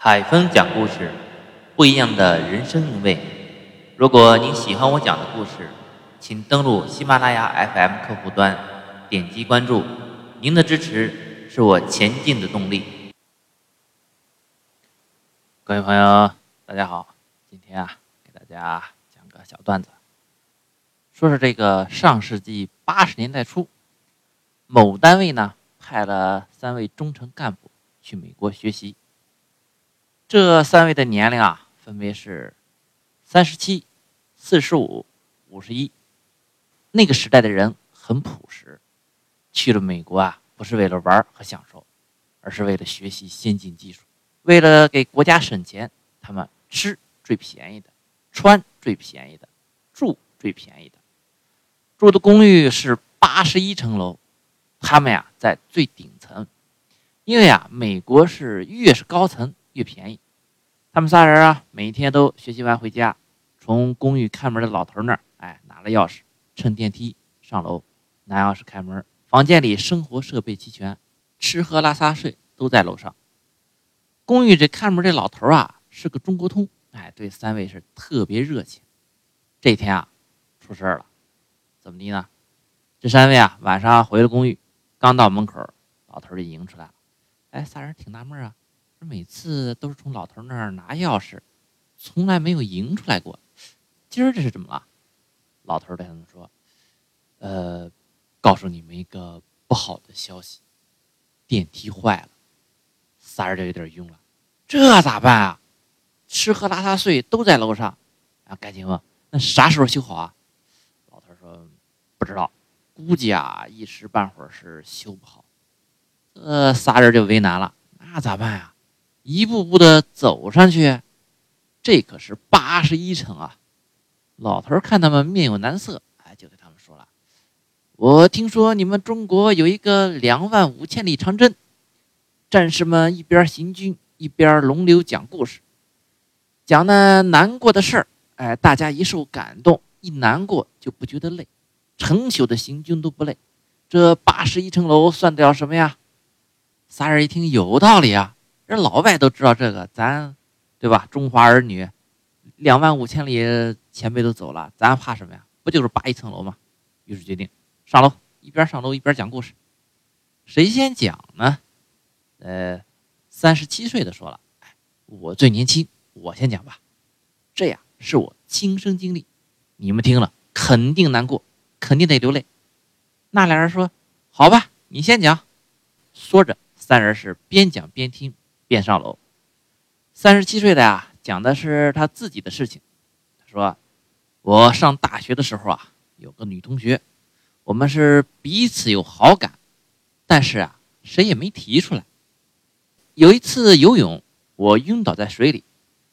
海峰讲故事，不一样的人生韵味。如果您喜欢我讲的故事，请登录喜马拉雅 FM 客户端，点击关注。您的支持是我前进的动力。各位朋友，大家好，今天啊，给大家讲个小段子，说是这个上世纪八十年代初，某单位呢派了三位中层干部去美国学习。这三位的年龄啊，分别是三十七、四十五、五十一。那个时代的人很朴实，去了美国啊，不是为了玩和享受，而是为了学习先进技术。为了给国家省钱，他们吃最便宜的，穿最便宜的，住最便宜的。住的公寓是八十一层楼，他们呀在最顶层，因为啊，美国是越是高层。越便宜，他们仨人啊，每天都学习完回家，从公寓看门的老头那儿，哎，拿了钥匙，乘电梯上楼，拿钥匙开门。房间里生活设备齐全，吃喝拉撒睡都在楼上。公寓这看门这老头啊，是个中国通，哎，对三位是特别热情。这天啊，出事了，怎么的呢？这三位啊，晚上回了公寓，刚到门口，老头就迎出来了。哎，仨人挺纳闷啊。每次都是从老头那儿拿钥匙，从来没有迎出来过。今儿这是怎么了？老头对他们说：“呃，告诉你们一个不好的消息，电梯坏了。”仨人就有点晕了。这咋办啊？吃喝拉撒睡都在楼上，啊，赶紧问：“那啥时候修好啊？”老头说：“不知道，估计啊，一时半会儿是修不好。”呃，仨人就为难了，那咋办呀？一步步的走上去，这可是八十一层啊！老头看他们面有难色，哎，就对他们说了：“我听说你们中国有一个两万五千里长征，战士们一边行军一边轮流讲故事，讲那难过的事儿。哎，大家一受感动，一难过就不觉得累，成宿的行军都不累。这八十一层楼算得了什么呀？”仨人一听，有道理啊。人老外都知道这个，咱，对吧？中华儿女，两万五千里前辈都走了，咱怕什么呀？不就是扒一层楼吗？于是决定上楼，一边上楼一边讲故事。谁先讲呢？呃，三十七岁的说了：“我最年轻，我先讲吧。这呀是我亲身经历，你们听了肯定难过，肯定得流泪。”那俩人说：“好吧，你先讲。”说着，三人是边讲边听。便上楼，三十七岁的呀，讲的是他自己的事情。他说：“我上大学的时候啊，有个女同学，我们是彼此有好感，但是啊，谁也没提出来。有一次游泳，我晕倒在水里，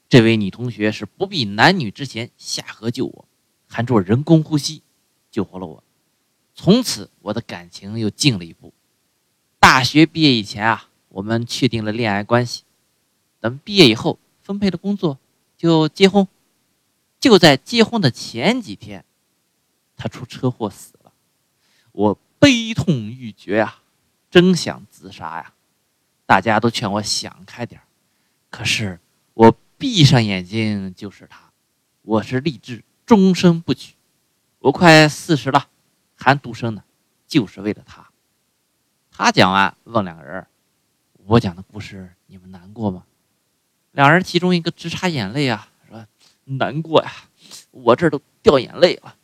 这位女同学是不避男女之嫌下河救我，还做人工呼吸，救活了我。从此，我的感情又进了一步。大学毕业以前啊。”我们确定了恋爱关系，等毕业以后分配了工作，就结婚。就在结婚的前几天，他出车祸死了，我悲痛欲绝呀，真想自杀呀！大家都劝我想开点可是我闭上眼睛就是他，我是立志终身不娶。我快四十了，还独身呢，就是为了他。他讲完，问两个人。我讲的故事，你们难过吗？两人其中一个直擦眼泪啊，说难过呀，我这都掉眼泪了。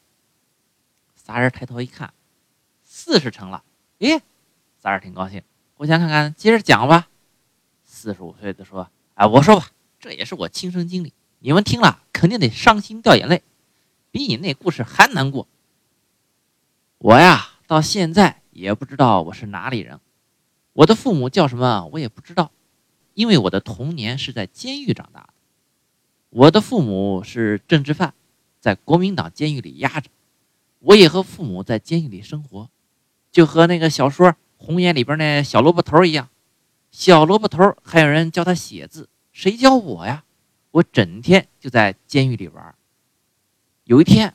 仨人抬头一看，四十成了，咦，仨人挺高兴，互相看看，接着讲吧。四十五岁的说：“哎，我说吧，这也是我亲身经历，你们听了肯定得伤心掉眼泪，比你那故事还难过。我呀，到现在也不知道我是哪里人。”我的父母叫什么？我也不知道，因为我的童年是在监狱长大的。我的父母是政治犯，在国民党监狱里压着。我也和父母在监狱里生活，就和那个小说《红岩》里边那小萝卜头一样。小萝卜头还有人教他写字，谁教我呀？我整天就在监狱里玩。有一天，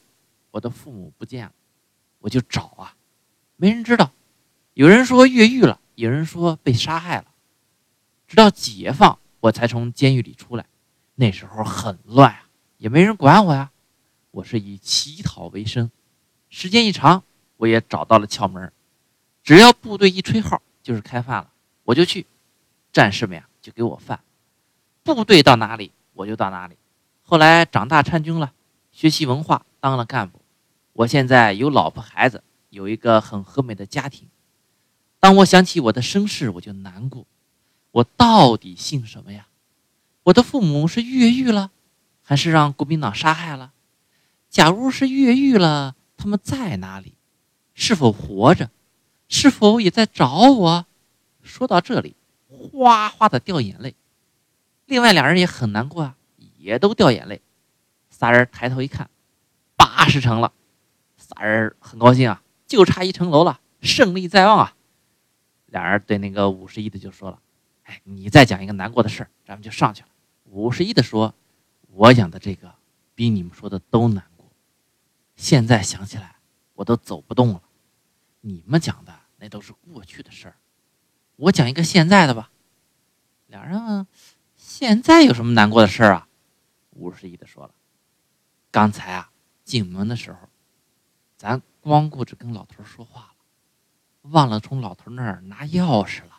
我的父母不见了，我就找啊，没人知道。有人说越狱了。有人说被杀害了，直到解放，我才从监狱里出来。那时候很乱啊，也没人管我呀。我是以乞讨为生，时间一长，我也找到了窍门只要部队一吹号，就是开饭了，我就去。战士们呀，就给我饭。部队到哪里，我就到哪里。后来长大参军了，学习文化，当了干部。我现在有老婆孩子，有一个很和美的家庭。当我想起我的身世，我就难过。我到底姓什么呀？我的父母是越狱了，还是让国民党杀害了？假如是越狱了，他们在哪里？是否活着？是否也在找我？说到这里，哗哗的掉眼泪。另外两人也很难过啊，也都掉眼泪。仨人抬头一看，八十层了。仨人很高兴啊，就差一层楼了，胜利在望啊！俩人对那个五十一的就说了：“哎，你再讲一个难过的事儿，咱们就上去了。”五十一的说：“我讲的这个比你们说的都难过，现在想起来我都走不动了。你们讲的那都是过去的事儿，我讲一个现在的吧。”俩人问：“现在有什么难过的事儿啊？”五十一的说了：“刚才啊，进门的时候。”咱光顾着跟老头说话了，忘了从老头那儿拿钥匙了。